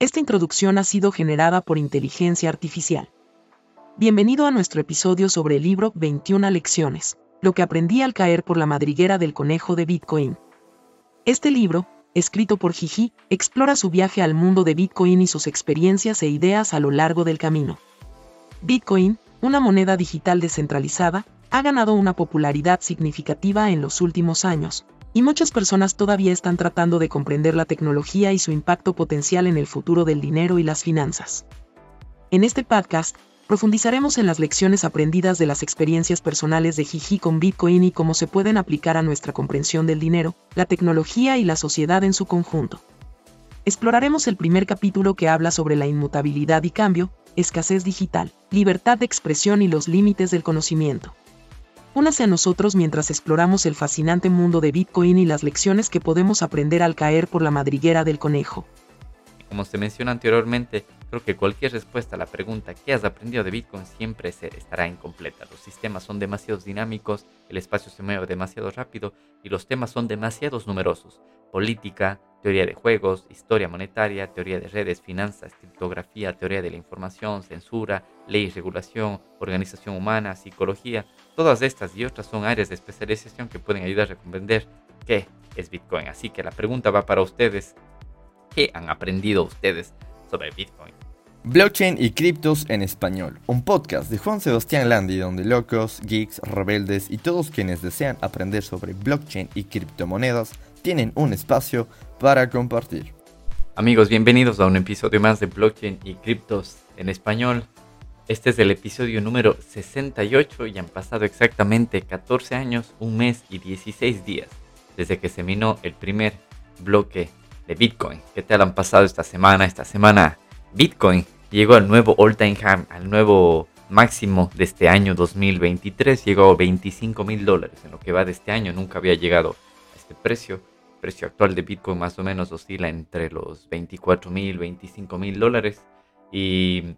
Esta introducción ha sido generada por inteligencia artificial. Bienvenido a nuestro episodio sobre el libro 21 lecciones, lo que aprendí al caer por la madriguera del conejo de Bitcoin. Este libro, escrito por Gigi, explora su viaje al mundo de Bitcoin y sus experiencias e ideas a lo largo del camino. Bitcoin, una moneda digital descentralizada, ha ganado una popularidad significativa en los últimos años, y muchas personas todavía están tratando de comprender la tecnología y su impacto potencial en el futuro del dinero y las finanzas. En este podcast, profundizaremos en las lecciones aprendidas de las experiencias personales de Gigi con Bitcoin y cómo se pueden aplicar a nuestra comprensión del dinero, la tecnología y la sociedad en su conjunto. Exploraremos el primer capítulo que habla sobre la inmutabilidad y cambio, escasez digital, libertad de expresión y los límites del conocimiento. Únase a nosotros mientras exploramos el fascinante mundo de Bitcoin y las lecciones que podemos aprender al caer por la madriguera del conejo. Como se menciona anteriormente, creo que cualquier respuesta a la pregunta ¿qué has aprendido de Bitcoin? siempre se estará incompleta. Los sistemas son demasiado dinámicos, el espacio se mueve demasiado rápido y los temas son demasiado numerosos. Política, teoría de juegos, historia monetaria, teoría de redes, finanzas, criptografía, teoría de la información, censura, ley, regulación, organización humana, psicología. Todas estas y otras son áreas de especialización que pueden ayudar a comprender qué es Bitcoin. Así que la pregunta va para ustedes. ¿Qué han aprendido ustedes sobre Bitcoin? Blockchain y criptos en español, un podcast de Juan Sebastián Landi donde locos, geeks, rebeldes y todos quienes desean aprender sobre blockchain y criptomonedas tienen un espacio para compartir. Amigos, bienvenidos a un episodio más de Blockchain y Criptos en español. Este es el episodio número 68 y han pasado exactamente 14 años, un mes y 16 días desde que se minó el primer bloque de Bitcoin. ¿Qué tal han pasado esta semana? Esta semana Bitcoin llegó al nuevo all-time high, al nuevo máximo de este año 2023. Llegó a 25 mil dólares en lo que va de este año. Nunca había llegado a este precio precio actual de Bitcoin más o menos oscila entre los 24 mil, 25 mil dólares. Y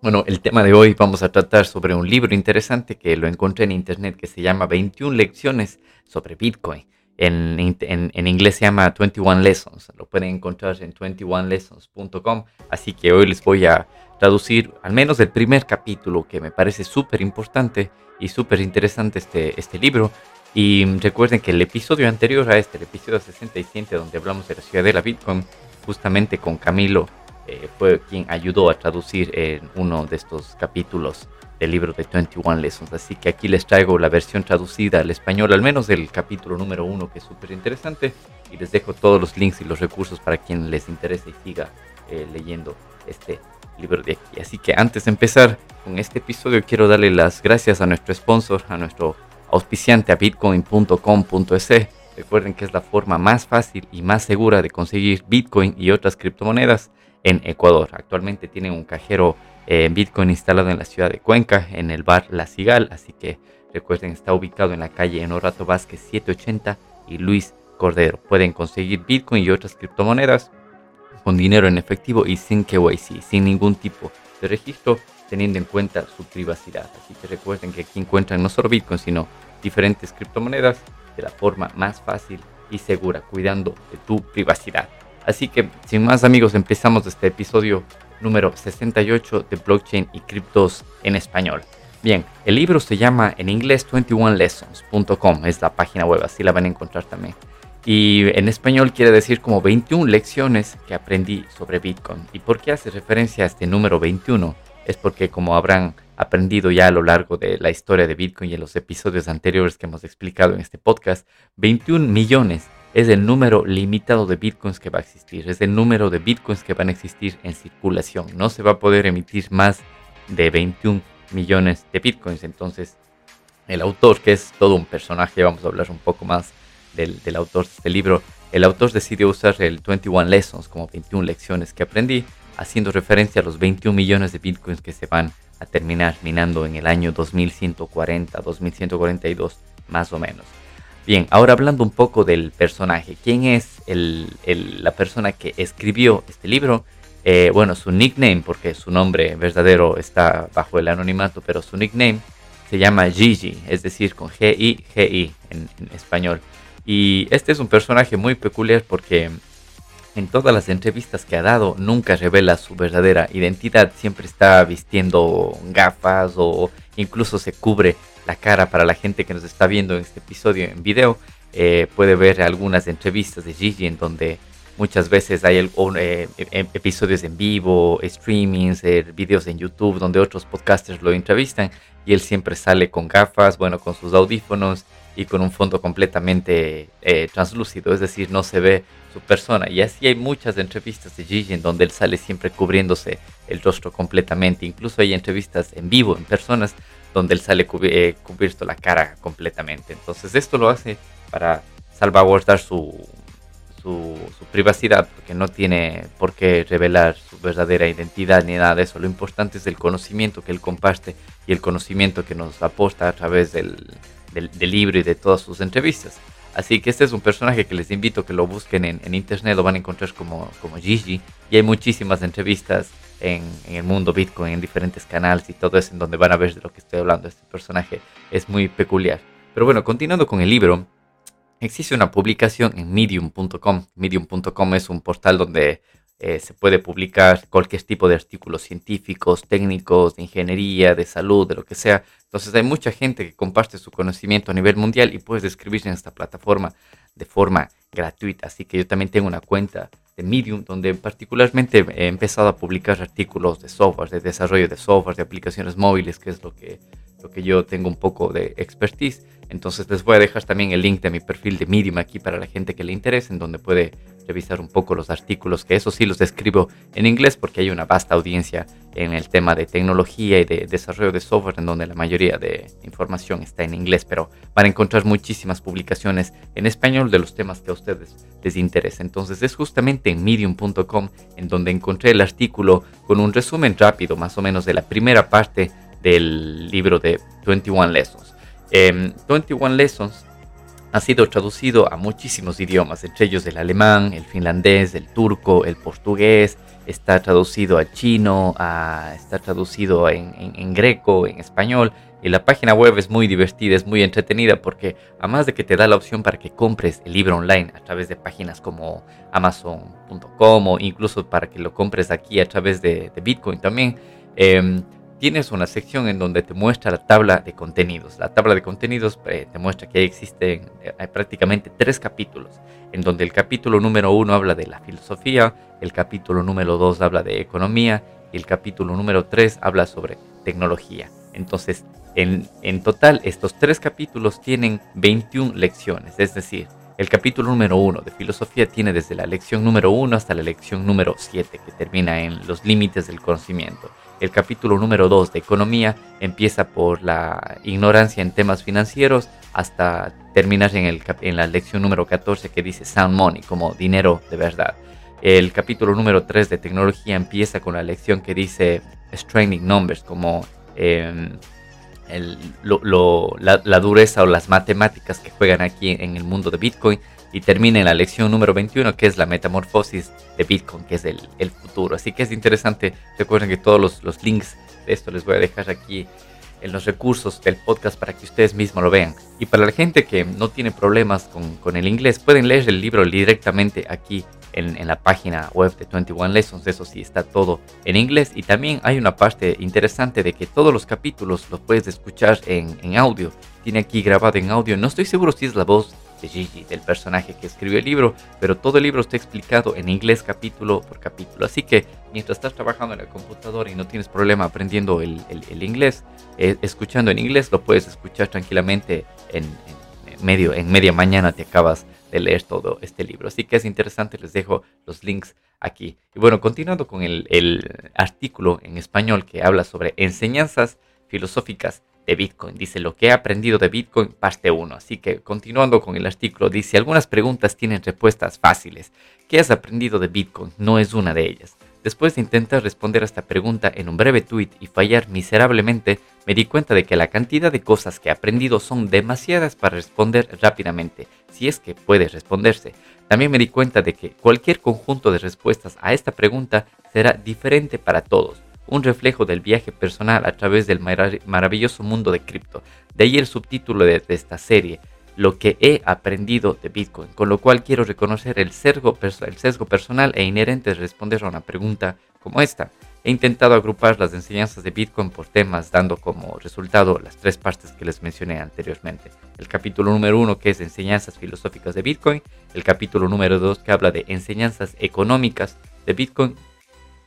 bueno, el tema de hoy vamos a tratar sobre un libro interesante que lo encontré en internet que se llama 21 lecciones sobre Bitcoin. En, en, inglés se llama 21 Lessons. Lo pueden encontrar en 21lessons.com. Así que hoy les voy a traducir al menos el primer capítulo que me parece súper importante y súper interesante este, este libro. Y recuerden que el episodio anterior a este, el episodio 67, donde hablamos de la ciudad de la Bitcoin, justamente con Camilo, eh, fue quien ayudó a traducir en uno de estos capítulos del libro de 21 Lessons. Así que aquí les traigo la versión traducida al español, al menos del capítulo número uno, que es súper interesante. Y les dejo todos los links y los recursos para quien les interese y siga eh, leyendo este libro de aquí. Así que antes de empezar con este episodio, quiero darle las gracias a nuestro sponsor, a nuestro auspiciante a bitcoin.com.es. Recuerden que es la forma más fácil y más segura de conseguir Bitcoin y otras criptomonedas en Ecuador. Actualmente tienen un cajero en eh, Bitcoin instalado en la ciudad de Cuenca, en el bar La Cigal, así que recuerden está ubicado en la calle Enorato Vázquez 780 y Luis Cordero. Pueden conseguir Bitcoin y otras criptomonedas con dinero en efectivo y sin KYC, sin ningún tipo de registro teniendo en cuenta su privacidad. Así que recuerden que aquí encuentran no solo Bitcoin, sino diferentes criptomonedas de la forma más fácil y segura, cuidando de tu privacidad. Así que, sin más amigos, empezamos este episodio número 68 de blockchain y criptos en español. Bien, el libro se llama en inglés 21lessons.com, es la página web, así la van a encontrar también. Y en español quiere decir como 21 lecciones que aprendí sobre Bitcoin. ¿Y por qué hace referencia a este número 21? es porque como habrán aprendido ya a lo largo de la historia de Bitcoin y en los episodios anteriores que hemos explicado en este podcast, 21 millones es el número limitado de bitcoins que va a existir, es el número de bitcoins que van a existir en circulación. No se va a poder emitir más de 21 millones de bitcoins. Entonces, el autor, que es todo un personaje, vamos a hablar un poco más del, del autor de este libro, el autor decidió usar el 21 Lessons como 21 lecciones que aprendí haciendo referencia a los 21 millones de bitcoins que se van a terminar minando en el año 2140, 2142 más o menos. Bien, ahora hablando un poco del personaje, ¿quién es la persona que escribió este libro? Eh, bueno, su nickname, porque su nombre verdadero está bajo el anonimato, pero su nickname se llama Gigi, es decir, con G-I-G-I en español. Y este es un personaje muy peculiar porque en todas las entrevistas que ha dado nunca revela su verdadera identidad, siempre está vistiendo gafas o incluso se cubre la cara para la gente que nos está viendo en este episodio en video. Eh, puede ver algunas entrevistas de Gigi en donde muchas veces hay eh, em, episodios en vivo, streamings, eh, videos en YouTube donde otros podcasters lo entrevistan y él siempre sale con gafas, bueno, con sus audífonos y con un fondo completamente eh, translúcido, es decir, no se ve su persona. Y así hay muchas entrevistas de Gigi en donde él sale siempre cubriéndose el rostro completamente. Incluso hay entrevistas en vivo, en personas, donde él sale eh, cubierto la cara completamente. Entonces esto lo hace para salvaguardar su, su, su, privacidad, porque no tiene por qué revelar su verdadera identidad ni nada de eso. Lo importante es el conocimiento que él comparte y el conocimiento que nos aposta a través del del, libro y de todas sus entrevistas. Así que este es un personaje que les invito a que lo busquen en, internet, lo van a encontrar como, como Gigi. Y hay muchísimas entrevistas en, el mundo Bitcoin, en diferentes canales y todo eso, en donde van a ver de lo que estoy hablando. Este personaje es muy peculiar. Pero bueno, continuando con el libro, existe una publicación en medium.com. Medium.com es un portal donde eh, se puede publicar cualquier tipo de artículos científicos, técnicos, de ingeniería, de salud, de lo que sea. Entonces hay mucha gente que comparte su conocimiento a nivel mundial y puedes escribirse en esta plataforma de forma gratuita. Así que yo también tengo una cuenta de Medium donde particularmente he empezado a publicar artículos de software, de desarrollo de software, de aplicaciones móviles, que es lo que, lo que yo tengo un poco de expertise. Entonces les voy a dejar también el link de mi perfil de Medium aquí para la gente que le interese, en donde puede revisar un poco los artículos, que eso sí los escribo en inglés porque hay una vasta audiencia en el tema de tecnología y de desarrollo de software, en donde la mayoría de información está en inglés, pero van a encontrar muchísimas publicaciones en español de los temas que a ustedes les interesa. Entonces es justamente en medium.com en donde encontré el artículo con un resumen rápido, más o menos de la primera parte del libro de 21 Lessons. 21 em, Lessons ha sido traducido a muchísimos idiomas, entre ellos el alemán, el finlandés, el turco, el portugués, está traducido al chino, está traducido en, greco, en español. Y la página web es muy divertida, es muy entretenida porque además de que te da la opción para que compres el libro online a través de páginas como amazon.com o incluso para que lo compres aquí a través de, Bitcoin también, em, tienes una sección en donde te muestra la tabla de contenidos. La tabla de contenidos eh, te muestra que existen eh, hay prácticamente tres capítulos, en donde el capítulo número uno habla de la filosofía, el capítulo número dos habla de economía y el capítulo número tres habla sobre tecnología. Entonces, en, en total, estos tres capítulos tienen 21 lecciones, es decir, el capítulo número uno de filosofía tiene desde la lección número uno hasta la lección número 7, que termina en los límites del conocimiento. El capítulo número 2 de economía empieza por la ignorancia en temas financieros hasta terminar en, el, en la lección número 14 que dice sound money, como dinero de verdad. El capítulo número 3 de tecnología empieza con la lección que dice straining numbers, como em, la, dureza o las matemáticas que juegan aquí en el mundo de Bitcoin y termina en la lección número 21 que es la metamorfosis de Bitcoin, que es el, futuro. Así que es interesante, recuerden que todos los, links de esto les voy a dejar aquí en los recursos del podcast para que ustedes mismos lo vean. Y para la gente que no tiene problemas con, con el inglés, pueden leer el libro directamente aquí en, la página web de 21 Lessons, eso sí está todo en inglés. Y también hay una parte interesante de que todos los capítulos los puedes escuchar en, en audio. Tiene aquí grabado en audio, no estoy seguro si es la voz de Gigi, del personaje que escribió el libro, pero todo el libro está explicado en inglés capítulo por capítulo. Así que mientras estás trabajando en el computador y no tienes problema aprendiendo el, el, inglés, eh, escuchando en inglés, lo puedes escuchar tranquilamente en, en, medio, en media mañana te acabas de leer todo este libro. Así que es interesante, les dejo los links aquí. Y bueno, continuando con el, el artículo en español que habla sobre enseñanzas filosóficas de Bitcoin. Dice lo que he aprendido de Bitcoin, parte 1. Así que continuando con el artículo, dice algunas preguntas tienen respuestas fáciles. ¿Qué has aprendido de Bitcoin? No es una de ellas. Después de intentar responder a esta pregunta en un breve tweet y fallar miserablemente, me di cuenta de que la cantidad de cosas que he aprendido son demasiadas para responder rápidamente, si es que puede responderse. También me di cuenta de que cualquier conjunto de respuestas a esta pregunta será diferente para todos, un reflejo del viaje personal a través del maravilloso mundo de cripto. De ahí el subtítulo de, esta serie, lo que he aprendido de Bitcoin, con lo cual quiero reconocer el sesgo, personal e inherente de responder a una pregunta como esta. He intentado agrupar las enseñanzas de Bitcoin por temas, dando como resultado las tres partes que les mencioné anteriormente. El capítulo número uno, que es enseñanzas filosóficas de Bitcoin, el capítulo número dos, que habla de enseñanzas económicas de Bitcoin,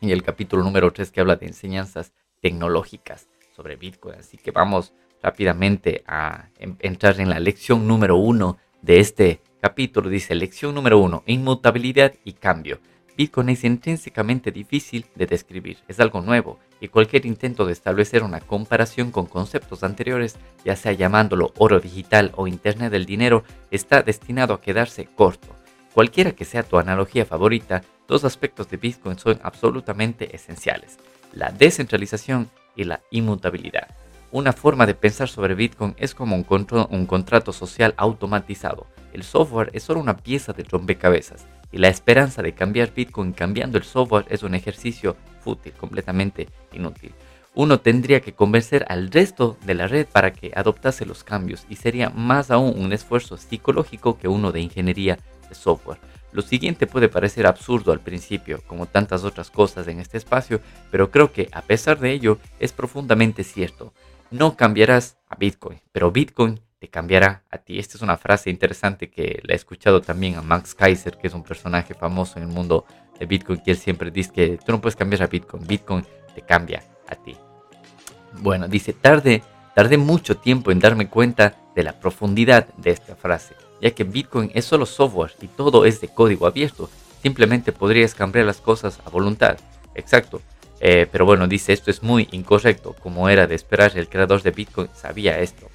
y el capítulo número tres, que habla de enseñanzas tecnológicas sobre Bitcoin. Así que vamos rápidamente a entrar en la lección número uno de este capítulo. Dice, lección número uno, inmutabilidad y cambio. Bitcoin es intrínsecamente difícil de describir, es algo nuevo, y cualquier intento de establecer una comparación con conceptos anteriores, ya sea llamándolo oro digital o Internet del dinero, está destinado a quedarse corto. Cualquiera que sea tu analogía favorita, dos aspectos de Bitcoin son absolutamente esenciales, la descentralización y la inmutabilidad. Una forma de pensar sobre Bitcoin es como un, contrato social automatizado. El software es solo una pieza de rompecabezas y la esperanza de cambiar Bitcoin cambiando el software es un ejercicio fútil, completamente inútil. Uno tendría que convencer al resto de la red para que adoptase los cambios y sería más aún un esfuerzo psicológico que uno de ingeniería de software. Lo siguiente puede parecer absurdo al principio, como tantas otras cosas en este espacio, pero creo que a pesar de ello es profundamente cierto. No cambiarás a Bitcoin, pero Bitcoin te cambiará a ti. Esta es una frase interesante que la he escuchado también a Max Kaiser, que es un personaje famoso en el mundo de Bitcoin, que él siempre dice que tú no puedes cambiar a Bitcoin, Bitcoin te cambia a ti. Bueno, dice, tarde, tardé mucho tiempo en darme cuenta de la profundidad de esta frase, ya que Bitcoin es solo software y todo es de código abierto. Simplemente podrías cambiar las cosas a voluntad. Exacto. Eh, pero bueno, dice esto es muy incorrecto, como era de esperar, el creador de Bitcoin sabía esto.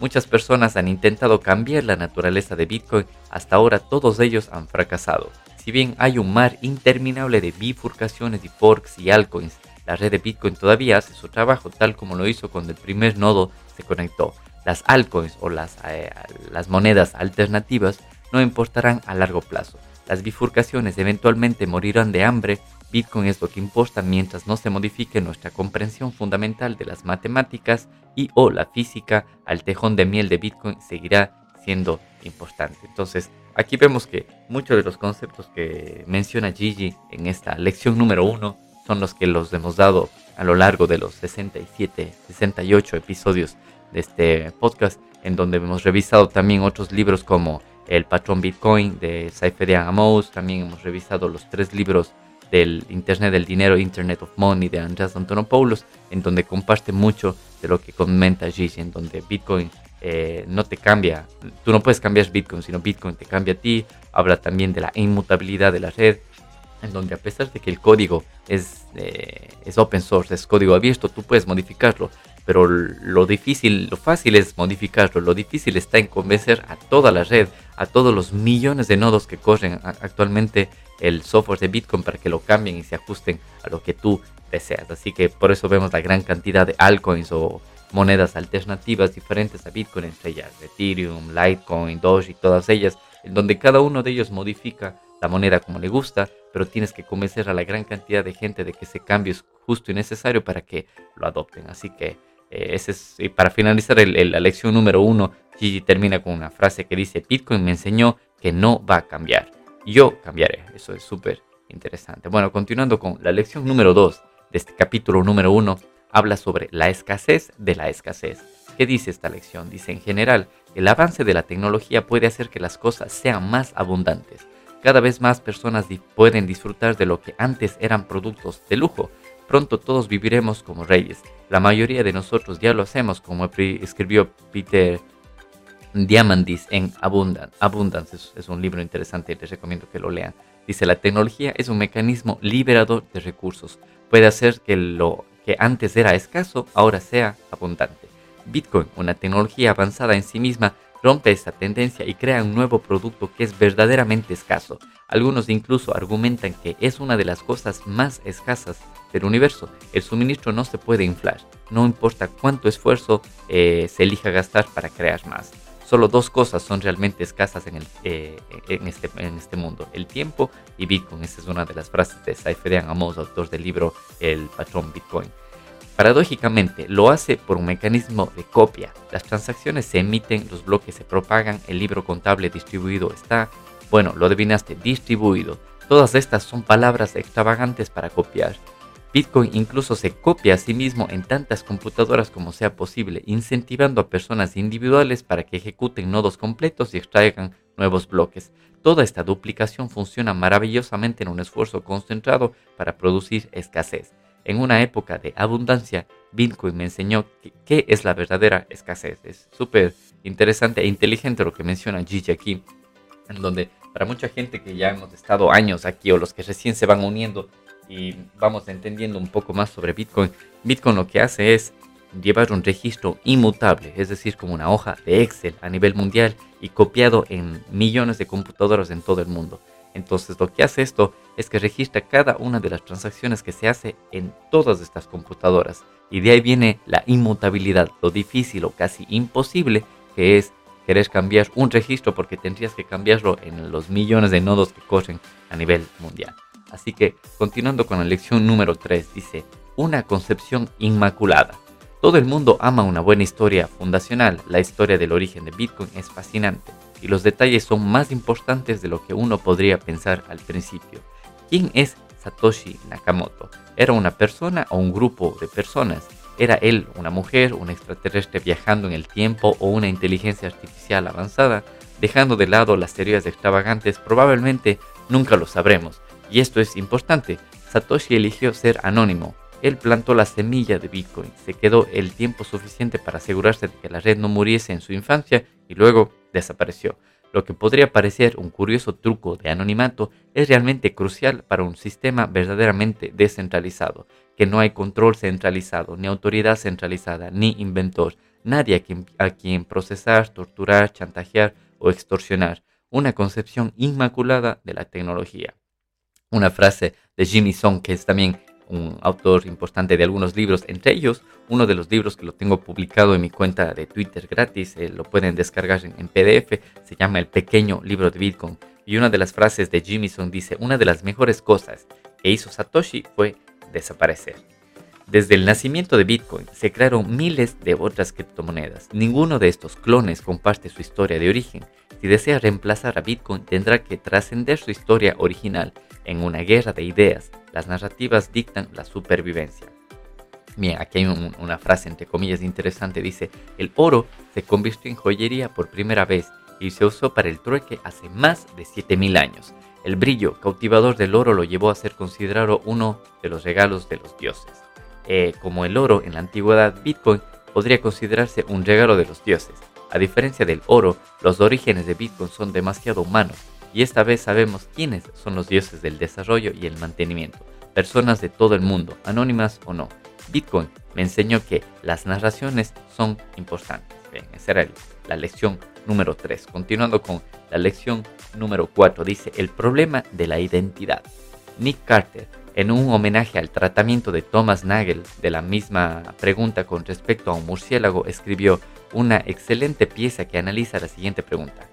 Muchas personas han intentado cambiar la naturaleza de Bitcoin, hasta ahora todos ellos han fracasado. Si bien hay un mar interminable de bifurcaciones y forks y altcoins, la red de Bitcoin todavía hace su trabajo tal como lo hizo cuando el primer nodo se conectó. Las altcoins o las, eh, las monedas alternativas no importarán a largo plazo. Las bifurcaciones eventualmente morirán de hambre Bitcoin es lo que importa mientras no se modifique nuestra comprensión fundamental de las matemáticas y o la física, al tejón de miel de Bitcoin seguirá siendo importante. Entonces, aquí vemos que muchos de los conceptos que menciona Gigi en esta lección número uno son los que los hemos dado a lo largo de los 67, 68 episodios de este podcast, en donde hemos revisado también otros libros como El patrón Bitcoin de Saifedian Amos, también hemos revisado los tres libros del Internet del Dinero, Internet of Money de Andreas Antonopoulos, en donde comparte mucho de lo que comenta Gigi, en donde Bitcoin eh, no te cambia, tú no puedes cambiar Bitcoin, sino Bitcoin te cambia a ti. Habla también de la inmutabilidad de la red, en donde a pesar de que el código es, eh, es open source, es código abierto, tú puedes modificarlo, pero lo difícil, lo fácil es modificarlo, lo difícil está en convencer a toda la red, a todos los millones de nodos que corren actualmente el software de Bitcoin para que lo cambien y se ajusten a lo que tú deseas. Así que por eso vemos la gran cantidad de altcoins o monedas alternativas diferentes a Bitcoin, entre ellas Ethereum, Litecoin, Doge y todas ellas, en donde cada uno de ellos modifica la moneda como le gusta, pero tienes que convencer a la gran cantidad de gente de que ese cambio es justo y necesario para que lo adopten. Así que ese es, para finalizar la lección número uno, Gigi termina con una frase que dice, Bitcoin me enseñó que no va a cambiar yo cambiaré. Eso es súper interesante. Bueno, continuando con la lección número 2 de este capítulo número 1, habla sobre la escasez de la escasez. ¿Qué dice esta lección? Dice en general, el avance de la tecnología puede hacer que las cosas sean más abundantes. Cada vez más personas pueden disfrutar de lo que antes eran productos de lujo. Pronto todos viviremos como reyes. La mayoría de nosotros ya lo hacemos, como escribió Peter Diamandis en Abundance. Abundance es, un libro interesante, les recomiendo que lo lean. Dice, la tecnología es un mecanismo liberador de recursos. Puede hacer que lo que antes era escaso ahora sea abundante. Bitcoin, una tecnología avanzada en sí misma, rompe esta tendencia y crea un nuevo producto que es verdaderamente escaso. Algunos incluso argumentan que es una de las cosas más escasas del universo. El suministro no se puede inflar, no importa cuánto esfuerzo eh, se elija gastar para crear más. Solo dos cosas son realmente escasas en, el, eh, en, este, en este mundo, el tiempo y Bitcoin. Esa es una de las frases de Saiferian Amos, autor del libro El patrón Bitcoin. Paradójicamente, lo hace por un mecanismo de copia. Las transacciones se emiten, los bloques se propagan, el libro contable distribuido está, bueno, lo adivinaste, distribuido. Todas estas son palabras extravagantes para copiar. Bitcoin incluso se copia a sí mismo en tantas computadoras como sea posible, incentivando a personas individuales para que ejecuten nodos completos y extraigan nuevos bloques. Toda esta duplicación funciona maravillosamente en un esfuerzo concentrado para producir escasez. En una época de abundancia, Bitcoin me enseñó qué es la verdadera escasez. Es súper interesante e inteligente lo que menciona Gigi aquí, en donde para mucha gente que ya hemos estado años aquí o los que recién se van uniendo, y vamos entendiendo un poco más sobre Bitcoin, Bitcoin lo que hace es llevar un registro inmutable, es decir, como una hoja de Excel a nivel mundial y copiado en millones de computadoras en todo el mundo. Entonces lo que hace esto es que registra cada una de las transacciones que se hace en todas estas computadoras. Y de ahí viene la inmutabilidad, lo difícil o casi imposible que es querer cambiar un registro porque tendrías que cambiarlo en los millones de nodos que corren a nivel mundial. Así que, continuando con la lección número 3, dice, una concepción inmaculada. Todo el mundo ama una buena historia fundacional. La historia del origen de Bitcoin es fascinante y los detalles son más importantes de lo que uno podría pensar al principio. ¿Quién es Satoshi Nakamoto? ¿Era una persona o un grupo de personas? ¿Era él una mujer, un extraterrestre viajando en el tiempo o una inteligencia artificial avanzada? Dejando de lado las teorías extravagantes, probablemente nunca lo sabremos, y esto es importante, Satoshi eligió ser anónimo. Él plantó la semilla de Bitcoin, se quedó el tiempo suficiente para asegurarse de que la red no muriese en su infancia y luego desapareció. Lo que podría parecer un curioso truco de anonimato es realmente crucial para un sistema verdaderamente descentralizado, que no hay control centralizado, ni autoridad centralizada, ni inventor, nadie a quien, a quien procesar, torturar, chantajear o extorsionar, una concepción inmaculada de la tecnología una frase de Jimmy Song, que es también un autor importante de algunos libros, entre ellos uno de los libros que lo tengo publicado en mi cuenta de Twitter gratis, eh, lo pueden descargar en, PDF, se llama El pequeño libro de Bitcoin. Y una de las frases de Jimmy Song dice, una de las mejores cosas que hizo Satoshi fue desaparecer. Desde el nacimiento de Bitcoin se crearon miles de otras criptomonedas. Ninguno de estos clones comparte su historia de origen. Si desea reemplazar a Bitcoin tendrá que trascender su historia original en una guerra de ideas, las narrativas dictan la supervivencia. Bien, aquí hay una frase entre comillas interesante, dice, el oro se convirtió en joyería por primera vez y se usó para el trueque hace más de 7000 años. El brillo cautivador del oro lo llevó a ser considerado uno de los regalos de los dioses. Eh, como el oro en la antigüedad, Bitcoin podría considerarse un regalo de los dioses. A diferencia del oro, los orígenes de Bitcoin son demasiado humanos y esta vez sabemos quiénes son los dioses del desarrollo y el mantenimiento, personas de todo el mundo, anónimas o no. Bitcoin me enseñó que las narraciones son importantes. Bien, esa era la lección número 3. Continuando con la lección número 4, dice el problema de la identidad. Nick Carter, en un homenaje al tratamiento de Thomas Nagel de la misma pregunta con respecto a un murciélago, escribió una excelente pieza que analiza la siguiente pregunta.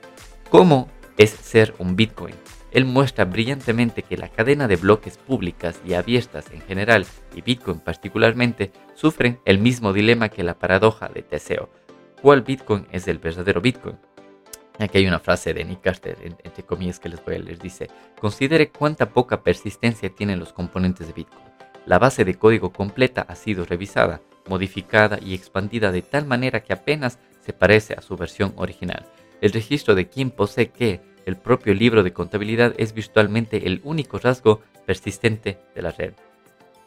¿Cómo es ser un Bitcoin. Él muestra brillantemente que la cadena de bloques públicas y abiertas en general y Bitcoin particularmente sufren el mismo dilema que la paradoja de Teseo. ¿Cuál Bitcoin es el verdadero Bitcoin? Aquí hay una frase de Nick Carter, entre comillas, que les voy a leer. Dice, considere cuánta poca persistencia tienen los componentes de Bitcoin. La base de código completa ha sido revisada, modificada y expandida de tal manera que apenas se parece a su versión original. El registro de quién posee qué, el propio libro de contabilidad es virtualmente el único rasgo persistente de la red.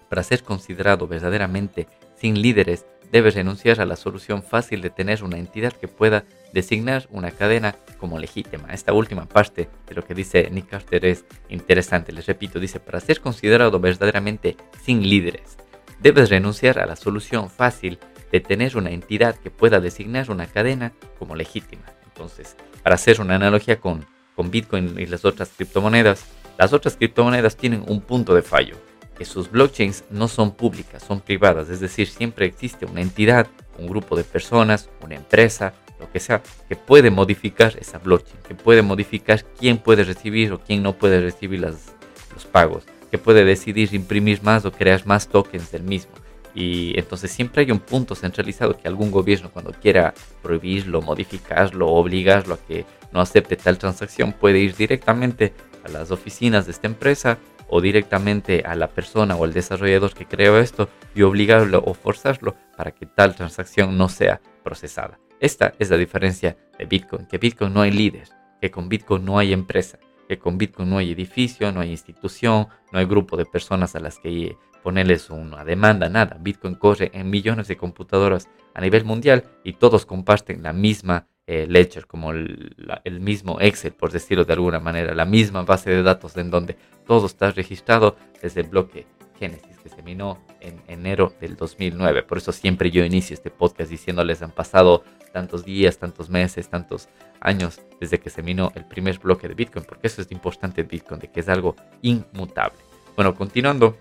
Para ser considerado verdaderamente sin líderes, debe renunciar a la solución fácil de tener una entidad que pueda designar una cadena como legítima. Esta última parte de lo que dice Nick Carter es interesante. Les repito, dice, para ser considerado verdaderamente sin líderes, debes renunciar a la solución fácil de tener una entidad que pueda designar una cadena como legítima. Entonces, para hacer una analogía con, con Bitcoin y las otras criptomonedas, las otras criptomonedas tienen un punto de fallo, que sus blockchains no son públicas, son privadas, es decir, siempre existe una entidad, un grupo de personas, una empresa, lo que sea, que puede modificar esa blockchain, que puede modificar quién puede recibir o quién no puede recibir las, los pagos, que puede decidir imprimir más o crear más tokens del mismo. Y entonces siempre hay un punto centralizado que algún gobierno cuando quiera prohibirlo, modificarlo, obligarlo a que no acepte tal transacción puede ir directamente a las oficinas de esta empresa o directamente a la persona o al desarrollador que creó esto y obligarlo o forzarlo para que tal transacción no sea procesada. Esta es la diferencia de Bitcoin, que Bitcoin no hay líder, que con Bitcoin no hay empresa, que con Bitcoin no hay edificio, no hay institución, no hay grupo de personas a las que ponerles una demanda, nada. Bitcoin corre en millones de computadoras a nivel mundial y todos comparten la misma eh, ledger, como el, mismo Excel, por decirlo de alguna manera, la misma base de datos en donde todo está registrado desde el bloque Genesis que se minó en enero del 2009. Por eso siempre yo inicio este podcast diciéndoles han pasado tantos días, tantos meses, tantos años desde que se minó el primer bloque de Bitcoin, porque eso es importante Bitcoin, de que es algo inmutable. Bueno, continuando,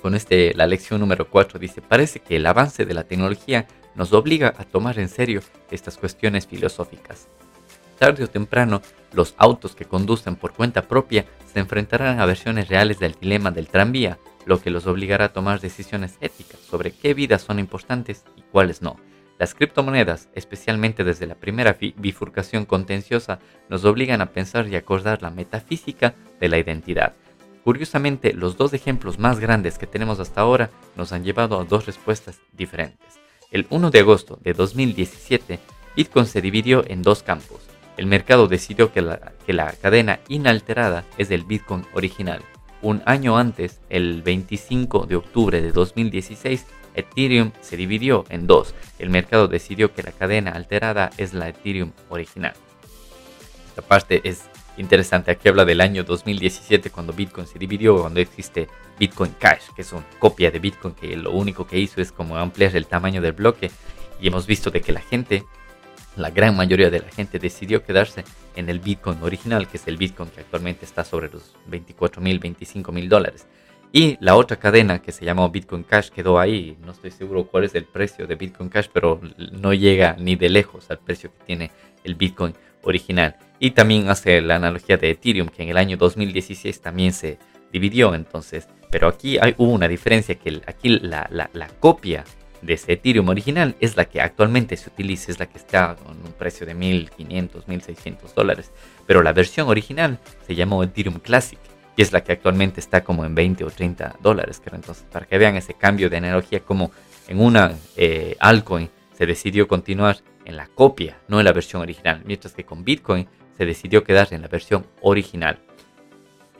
con este, la lección número 4 dice, parece que el avance de la tecnología nos obliga a tomar en serio estas cuestiones filosóficas. Tarde o temprano, los autos que conducen por cuenta propia se enfrentarán a versiones reales del dilema del tranvía, lo que los obligará a tomar decisiones éticas sobre qué vidas son importantes y cuáles no. Las criptomonedas, especialmente desde la primera bifurcación contenciosa, nos obligan a pensar y acordar la metafísica de la identidad, Curiosamente, los dos ejemplos más grandes que tenemos hasta ahora nos han llevado a dos respuestas diferentes. El 1 de agosto de 2017, Bitcoin se dividió en dos campos. El mercado decidió que la, cadena inalterada es el Bitcoin original. Un año antes, el 25 de octubre de 2016, Ethereum se dividió en dos. El mercado decidió que la cadena alterada es la Ethereum original. Esta parte es interesante. Aquí habla del año 2017 cuando Bitcoin se dividió, cuando existe Bitcoin Cash, que es una copia de Bitcoin que lo único que hizo es como ampliar el tamaño del bloque. Y hemos visto de que la gente, la gran mayoría de la gente decidió quedarse en el Bitcoin original, que es el Bitcoin que actualmente está sobre los 24 mil, 25 mil dólares. Y la otra cadena que se llamó Bitcoin Cash quedó ahí. No estoy seguro cuál es el precio de Bitcoin Cash, pero no llega ni de lejos al precio que tiene el Bitcoin original. Y también hace la analogía de Ethereum, que en el año 2016 también se dividió. Entonces, pero aquí hay, hubo una diferencia, que aquí la, la, copia de ese Ethereum original es la que actualmente se utiliza, es la que está con un precio de 1500, 1600 dólares. Pero la versión original se llamó Ethereum Classic y es la que actualmente está como en 20 o 30 dólares. Entonces, para que vean ese cambio de analogía, como en una eh, altcoin se decidió continuar en la copia, no en la versión original, mientras que con Bitcoin se decidió quedarse en la versión original.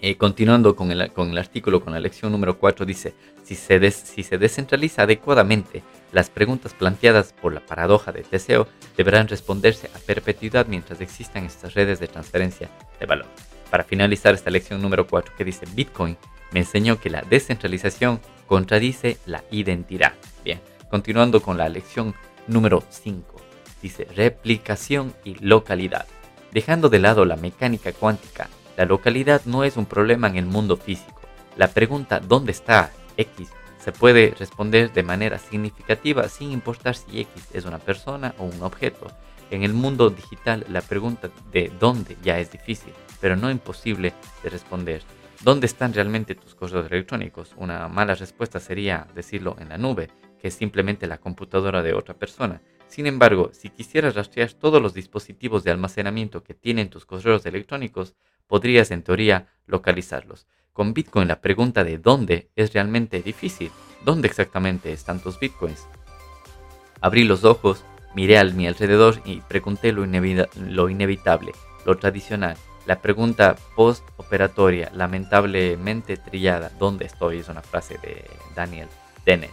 Eh, continuando con el, con el, artículo, con la lección número 4, dice, si se, si se descentraliza adecuadamente, las preguntas planteadas por la paradoja de Teseo deberán responderse a perpetuidad mientras existan estas redes de transferencia de valor. Para finalizar esta lección número 4 que dice Bitcoin, me enseñó que la descentralización contradice la identidad. Bien, continuando con la lección número 5. Dice replicación y localidad. Dejando de lado la mecánica cuántica, la localidad no es un problema en el mundo físico. La pregunta ¿dónde está X? se puede responder de manera significativa sin importar si X es una persona o un objeto. En el mundo digital la pregunta de dónde ya es difícil, pero no imposible de responder. ¿Dónde están realmente tus correos electrónicos? Una mala respuesta sería decirlo en la nube, que es simplemente la computadora de otra persona. Sin embargo, si quisieras rastrear todos los dispositivos de almacenamiento que tienen tus correos electrónicos, podrías en teoría localizarlos. Con Bitcoin la pregunta de dónde es realmente difícil. ¿Dónde exactamente están tus Bitcoins? Abrí los ojos, miré a mi alrededor y pregunté lo, lo inevitable, lo tradicional. La pregunta post-operatoria, lamentablemente trillada, ¿dónde estoy? Es una frase de Daniel Dennett.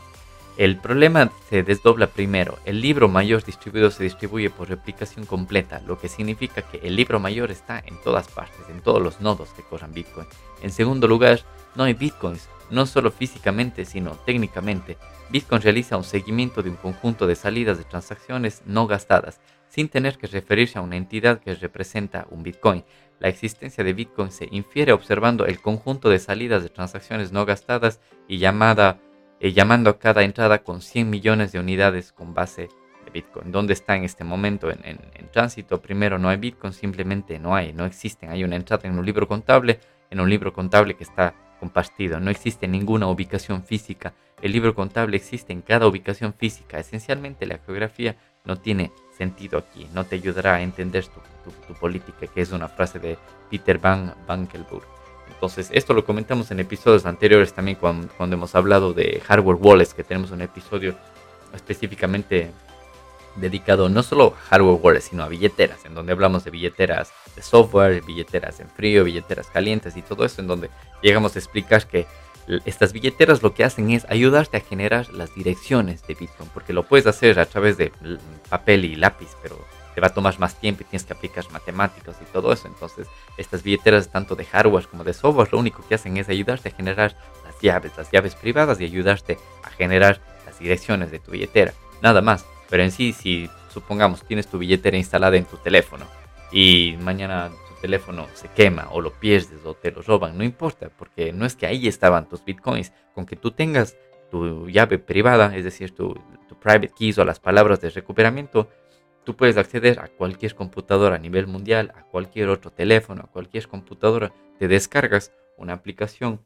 El problema se desdobla primero. El libro mayor distribuido se distribuye por replicación completa, lo que significa que el libro mayor está en todas partes, en todos los nodos que corran Bitcoin. En segundo lugar, no hay Bitcoins, no solo físicamente, sino técnicamente. Bitcoin realiza un seguimiento de un conjunto de salidas de transacciones no gastadas, sin tener que referirse a una entidad que representa un Bitcoin. La existencia de Bitcoin se infiere observando el conjunto de salidas de transacciones no gastadas y llamada eh, llamando a cada entrada con 100 millones de unidades con base de Bitcoin. ¿Dónde está en este momento en, tránsito? Primero, no hay Bitcoin, simplemente no hay, no existen. Hay una entrada en un libro contable, en un libro contable que está compartido. No existe ninguna ubicación física el libro contable existe en cada ubicación física. Esencialmente la geografía no tiene sentido aquí, no te ayudará a entender tu, política, que es una frase de Peter Van Bankelburg. Entonces, esto lo comentamos en episodios anteriores también cuando, cuando hemos hablado de hardware wallets, que tenemos un episodio específicamente dedicado no solo a hardware wallets, sino a billeteras, en donde hablamos de billeteras de software, billeteras en frío, billeteras calientes y todo eso, en donde llegamos a explicar que estas billeteras lo que hacen es ayudarte a generar las direcciones de Bitcoin, porque lo puedes hacer a través de papel y lápiz, pero te va a tomar más tiempo y tienes que aplicar matemáticas y todo eso. Entonces, estas billeteras, tanto de hardware como de software, lo único que hacen es ayudarte a generar las llaves, las llaves privadas y ayudarte a generar las direcciones de tu billetera. Nada más. Pero en sí, si supongamos tienes tu billetera instalada en tu teléfono y mañana teléfono se quema o lo pierdes o te lo roban, no importa, porque no es que ahí estaban tus bitcoins, con que tú tengas tu llave privada, es decir, tu, tu private keys o las palabras de recuperamiento, tú puedes acceder a cualquier computadora a nivel mundial, a cualquier otro teléfono, a cualquier computadora, te descargas una aplicación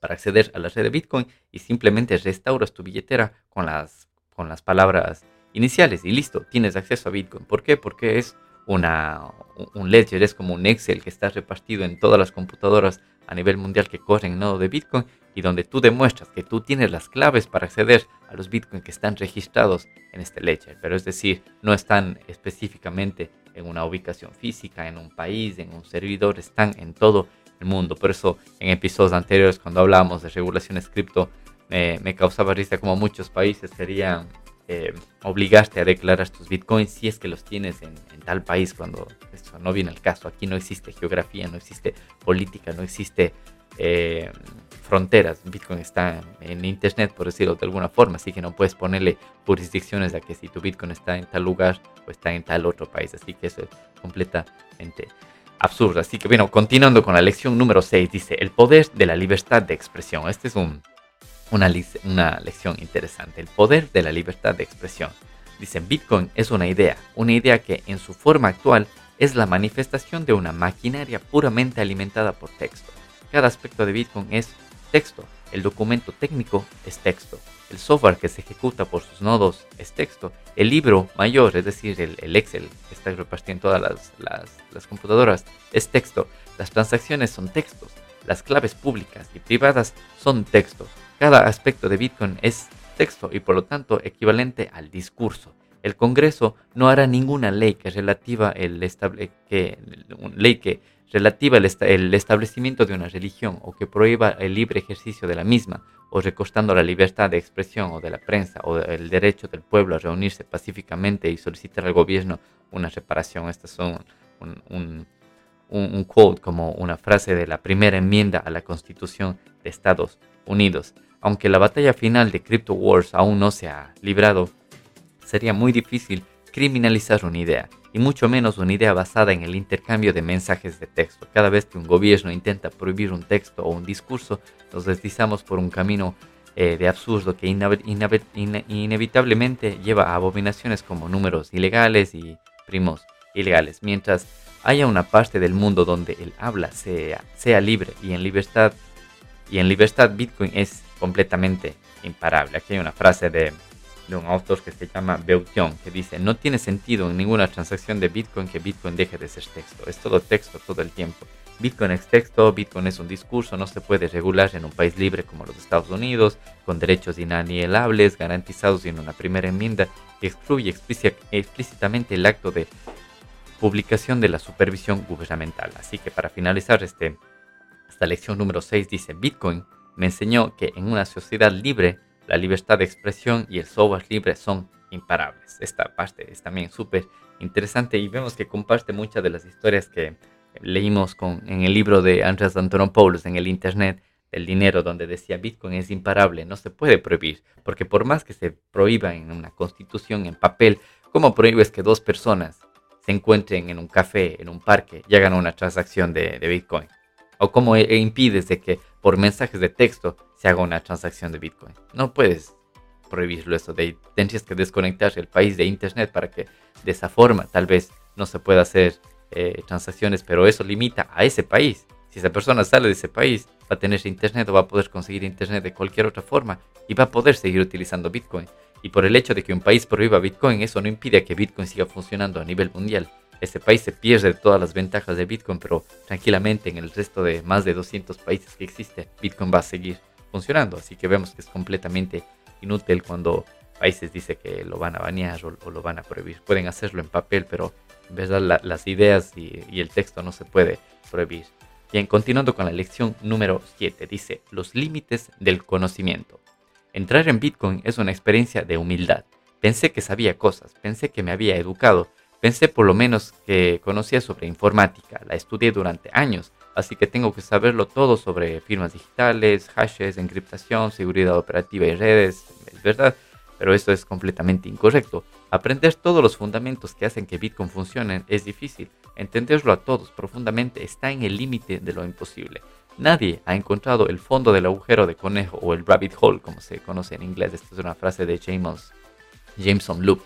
para acceder a la red de Bitcoin y simplemente restauras tu billetera con las, con las palabras iniciales y listo, tienes acceso a Bitcoin. ¿Por qué? Porque es una, un ledger, es como un Excel que está repartido en todas las computadoras a nivel mundial que corren en nodo de Bitcoin y donde tú demuestras que tú tienes las claves para acceder a los Bitcoin que están registrados en este ledger. Pero es decir, no están específicamente en una ubicación física, en un país, en un servidor, están en todo el mundo. Por eso en episodios anteriores cuando hablábamos de regulaciones cripto me causaba risa como muchos países querían eh, obligarte a declarar tus bitcoins si es que los tienes en, tal país cuando eso no viene al caso. Aquí no existe geografía, no existe política, no existe eh, fronteras. Bitcoin está en internet, por decirlo de alguna forma, así que no puedes ponerle jurisdicciones a que si tu Bitcoin está en tal lugar o está en tal otro país. Así que eso es completamente absurdo. Así que bueno, continuando con la lección número 6, dice el poder de la libertad de expresión. Este es un una, lección interesante, el poder de la libertad de expresión. Dicen, Bitcoin es una idea, una idea que en su forma actual es la manifestación de una maquinaria puramente alimentada por texto. Cada aspecto de Bitcoin es texto, el documento técnico es texto, el software que se ejecuta por sus nodos es texto, el libro mayor, es decir, el, Excel que está repartido en todas las, las, las computadoras, es texto, las transacciones son textos, las claves públicas y privadas son textos, cada aspecto de Bitcoin es texto y por lo tanto equivalente al discurso. El Congreso no hará ninguna ley que relativa el que, ley que relativa el, establecimiento de una religión o que prohíba el libre ejercicio de la misma o recostando la libertad de expresión o de la prensa o el derecho del pueblo a reunirse pacíficamente y solicitar al gobierno una reparación. Estas son un, un quote como una frase de la primera enmienda a la Constitución de Estados Unidos. Aunque la batalla final de Crypto Wars aún no se ha librado, sería muy difícil criminalizar una idea, y mucho menos una idea basada en el intercambio de mensajes de texto. Cada vez que un gobierno intenta prohibir un texto o un discurso, nos deslizamos por un camino eh, de absurdo que inevitablemente lleva a abominaciones como números ilegales y primos ilegales. Mientras haya una parte del mundo donde el habla sea libre y en libertad, y en libertad Bitcoin es completamente imparable. Aquí hay una frase de, un autor que se llama Beution, que dice, no tiene sentido en ninguna transacción de Bitcoin que Bitcoin deje de ser texto. Es todo texto todo el tiempo. Bitcoin es texto, Bitcoin es un discurso, no se puede regular en un país libre como los Estados Unidos, con derechos inalienables garantizados en una primera enmienda que excluye explícitamente el acto de publicación de la supervisión gubernamental. Así que para finalizar este, esta lección número 6 dice, Bitcoin me enseñó que en una sociedad libre, la libertad de expresión y el software libre son imparables. Esta parte es también súper interesante y vemos que comparte muchas de las historias que leímos con, en el libro de Andreas Antonopoulos en el Internet del dinero, donde decía Bitcoin es imparable, no se puede prohibir, porque por más que se prohíba en una constitución en papel, ¿cómo prohíbes que dos personas se encuentren en un café, en un parque y hagan una transacción de Bitcoin? ¿O cómo e, impides de que por mensajes de texto se haga una transacción de Bitcoin. No puedes prohibirlo eso. De, tendrías que desconectar el país de Internet para que de esa forma tal vez no se pueda hacer eh, transacciones, pero eso limita a ese país. Si esa persona sale de ese país, va a tener internet o va a poder conseguir internet de cualquier otra forma y va a poder seguir utilizando Bitcoin. Y por el hecho de que un país prohíba Bitcoin, eso no impide que Bitcoin siga funcionando a nivel mundial. Ese país se pierde todas las ventajas de Bitcoin, pero tranquilamente en el resto de más de 200 países que existe, Bitcoin va a seguir funcionando. Así que vemos que es completamente inútil cuando países dicen que lo van a banear o, lo van a prohibir. Pueden hacerlo en papel, pero en verdad las ideas y, el texto no se puede prohibir. Bien, continuando con la lección número 7, dice los límites del conocimiento. Entrar en Bitcoin es una experiencia de humildad. Pensé que sabía cosas, pensé que me había educado, pensé por lo menos que conocía sobre informática, la estudié durante años, así que tengo que saberlo todo sobre firmas digitales, hashes, encriptación, seguridad operativa y redes, es verdad, pero esto es completamente incorrecto. Aprender todos los fundamentos que hacen que Bitcoin funcione es difícil. Entenderlo a todos profundamente está en el límite de lo imposible. Nadie ha encontrado el fondo del agujero de conejo o el rabbit hole, como se conoce en inglés. Esta es una frase de James, Jameson Loop.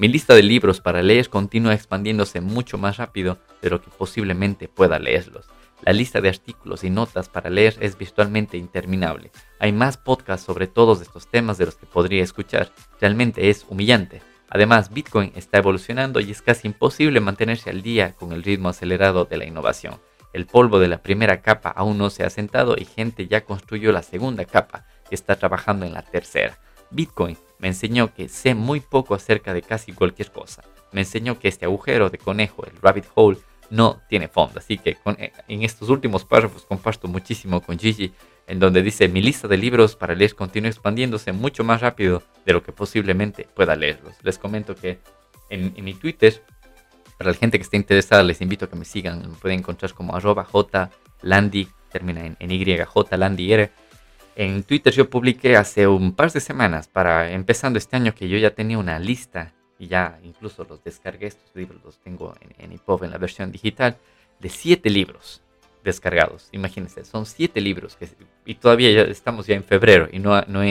Mi lista de libros para leer continúa expandiéndose mucho más rápido de lo que posiblemente pueda leerlos. La lista de artículos y notas para leer es virtualmente interminable. Hay más podcasts sobre todos estos temas de los que podría escuchar. Realmente es humillante. Además, Bitcoin está evolucionando y es casi imposible mantenerse al día con el ritmo acelerado de la innovación. El polvo de la primera capa aún no se ha sentado y gente ya construyó la segunda capa y está trabajando en la tercera. Bitcoin me enseñó que sé muy poco acerca de casi cualquier cosa. Me enseñó que este agujero de conejo, el rabbit hole, no tiene fondo. Así que eh, en estos últimos párrafos comparto muchísimo con Gigi, en donde dice, mi lista de libros para leer continúa expandiéndose mucho más rápido de lo que posiblemente pueda leerlos. Les comento que en, mi Twitter, para la gente que esté interesada, les invito a que me sigan. Me pueden encontrar como arroba jlandy, termina en, en YJ Landy R. En Twitter yo publiqué hace un par de semanas, para empezando este año, que yo ya tenía una lista y ya incluso los descargué, estos libros los tengo en, en EPUB en la versión digital, de siete libros descargados. Imagínense, son siete libros que, y todavía ya estamos ya en febrero y no, no,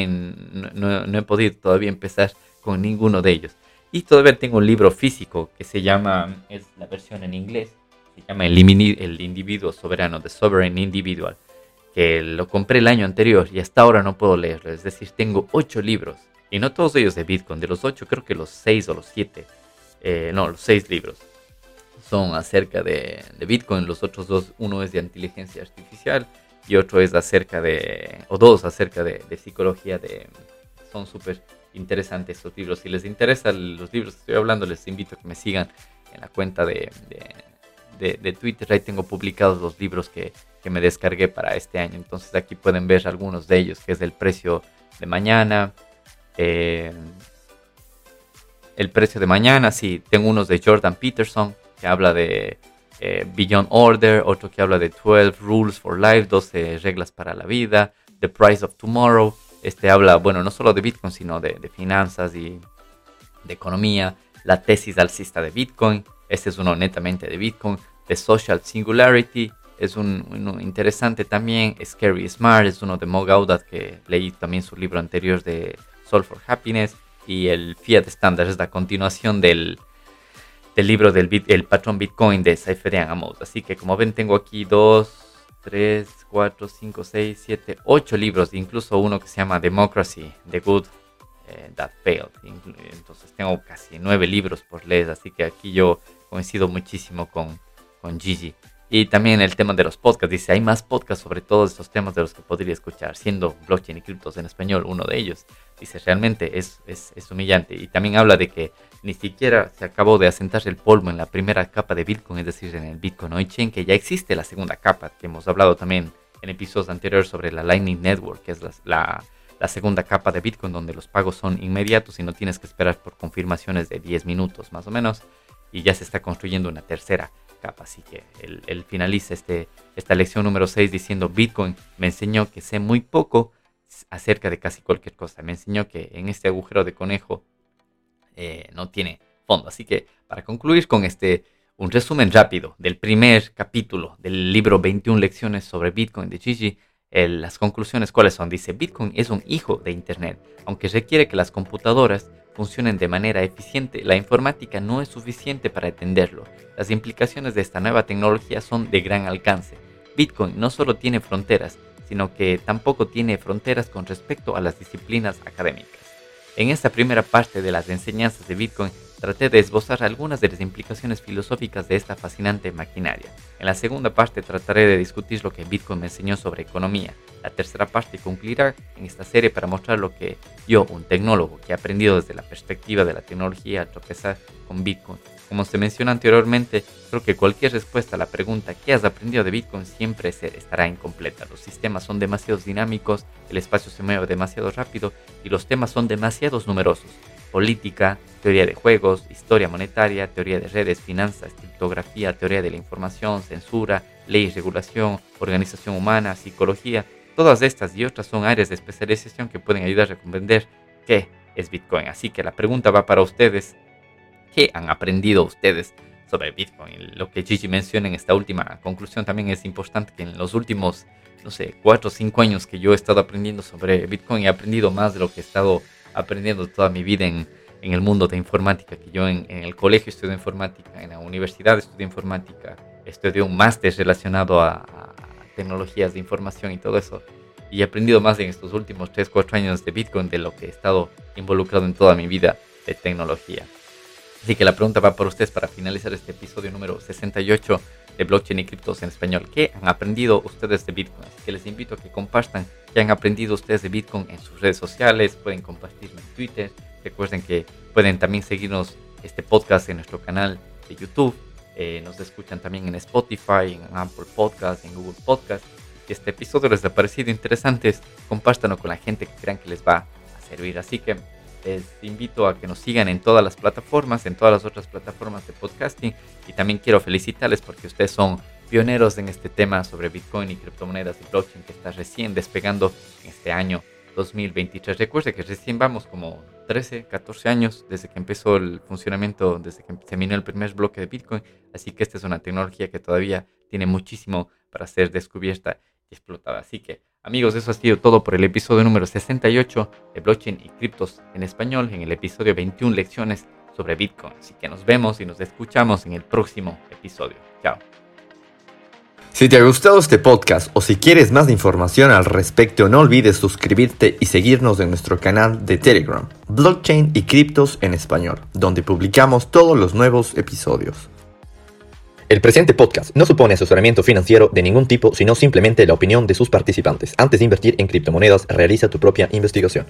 no, he podido todavía empezar con ninguno de ellos. Y todavía tengo un libro físico que se llama, es la versión en inglés, se llama El, el Individuo Soberano, The Sovereign Individual, que lo compré el año anterior y hasta ahora no puedo leerlo. Es decir, tengo ocho libros y no todos ellos de Bitcoin. De los ocho, creo que los seis o los siete. Eh, no, los seis libros son acerca de, Bitcoin. Los otros dos, uno es de inteligencia artificial y otro es acerca de, o dos acerca de, psicología. De, son súper interesantes estos libros. Si les interesan los libros que estoy hablando, les invito a que me sigan en la cuenta de Twitter. Ahí tengo publicados los libros que, que me descargué para este año. Entonces aquí pueden ver algunos de ellos, que es el precio de mañana, eh, el precio de mañana, sí, tengo unos de Jordan Peterson que habla de eh, Beyond Order, otro que habla de 12 Rules for Life, 12 reglas para la vida, The Price of Tomorrow, este habla, bueno, no solo de Bitcoin, sino de, finanzas y de economía, la tesis alcista de Bitcoin, este es uno netamente de Bitcoin, The Social Singularity, es un, uno interesante también, Scary Smart, es uno de Mo Gaudat que leí también su libro anterior de Soul for Happiness y el Fiat Standard es la continuación del, del libro del el patrón Bitcoin de Cypherian Amos. Así que como ven tengo aquí 2, 3, 4, 5, 6, 7, 8 libros, incluso uno que se llama Democracy, The Good eh, That Failed. Entonces tengo casi 9 libros por leer, así que aquí yo coincido muchísimo con, con Gigi. Y también el tema de los podcasts. Dice, hay más podcasts sobre todos estos temas de los que podría escuchar, siendo blockchain y criptos en español uno de ellos. Dice, realmente es, es, es, humillante. Y también habla de que ni siquiera se acabó de asentar el polvo en la primera capa de Bitcoin, es decir, en el Bitcoin On-Chain, que ya existe la segunda capa, que hemos hablado también en episodios anteriores sobre la Lightning Network, que es la, la, la segunda capa de Bitcoin, donde los pagos son inmediatos y no tienes que esperar por confirmaciones de 10 minutos más o menos. Y ya se está construyendo una tercera capa. Así que él, finaliza este, esta lección número 6 diciendo, Bitcoin me enseñó que sé muy poco acerca de casi cualquier cosa. Me enseñó que en este agujero de conejo eh, no tiene fondo. Así que para concluir con este, un resumen rápido del primer capítulo del libro 21 lecciones sobre Bitcoin de Gigi, las conclusiones cuáles son. Dice, Bitcoin es un hijo de Internet, aunque requiere que las computadoras funcionen de manera eficiente, la informática no es suficiente para entenderlo. Las implicaciones de esta nueva tecnología son de gran alcance. Bitcoin no solo tiene fronteras, sino que tampoco tiene fronteras con respecto a las disciplinas académicas. En esta primera parte de las enseñanzas de Bitcoin traté de esbozar algunas de las implicaciones filosóficas de esta fascinante maquinaria. En la segunda parte trataré de discutir lo que Bitcoin me enseñó sobre economía. La tercera parte concluirá en esta serie para mostrar lo que yo, un tecnólogo que he aprendido desde la perspectiva de la tecnología al tropezar con Bitcoin. Como se mencionó anteriormente, creo que cualquier respuesta a la pregunta ¿qué has aprendido de Bitcoin? siempre estará incompleta. Los sistemas son demasiado dinámicos, el espacio se mueve demasiado rápido y los temas son demasiado numerosos política, teoría de juegos, historia monetaria, teoría de redes, finanzas, criptografía, teoría de la información, censura, ley, regulación, organización humana, psicología. Todas estas y otras son áreas de especialización que pueden ayudar a comprender qué es Bitcoin. Así que la pregunta va para ustedes. ¿Qué han aprendido ustedes sobre Bitcoin? Lo que Gigi menciona en esta última conclusión también es importante que en los últimos, no sé, cuatro o cinco años que yo he estado aprendiendo sobre Bitcoin, he aprendido más de lo que he estado aprendiendo toda mi vida en, en el mundo de informática, que yo en, el colegio estudié informática, en la universidad estudié informática, estudié un máster relacionado a, tecnologías de información y todo eso. Y he aprendido más en estos últimos 3, 4 años de Bitcoin de lo que he estado involucrado en toda mi vida de tecnología. Así que la pregunta va para ustedes para finalizar este episodio número 68 de blockchain y criptos en español. ¿Qué han aprendido ustedes de Bitcoin? Así que les invito a que compartan qué han aprendido ustedes de Bitcoin en sus redes sociales, pueden compartirlo en Twitter. Recuerden que pueden también seguirnos este podcast en nuestro canal de YouTube. Eh, nos escuchan también en Spotify, en Apple Podcast, en Google Podcast. Si este episodio les ha parecido interesante, compártanlo con la gente que crean que les va a servir. Así que les invito a que nos sigan en todas las plataformas, en todas las otras plataformas de podcasting. Y también quiero felicitarles porque ustedes son pioneros en este tema sobre Bitcoin y criptomonedas y blockchain que está recién despegando en este año 2023. Recuerde que recién vamos como 13, 14 años desde que empezó el funcionamiento, desde que terminó el primer bloque de Bitcoin. Así que esta es una tecnología que todavía tiene muchísimo para ser descubierta y explotada. Así que Amigos, eso ha sido todo por el episodio número 68 de Blockchain y Criptos en español, en el episodio 21 lecciones sobre Bitcoin. Así que nos vemos y nos escuchamos en el próximo episodio. Chao. Si te ha gustado este podcast o si quieres más información al respecto, no olvides suscribirte y seguirnos en nuestro canal de Telegram, Blockchain y Criptos en español, donde publicamos todos los nuevos episodios. El presente podcast no supone asesoramiento financiero de ningún tipo, sino simplemente la opinión de sus participantes. Antes de invertir en criptomonedas, realiza tu propia investigación.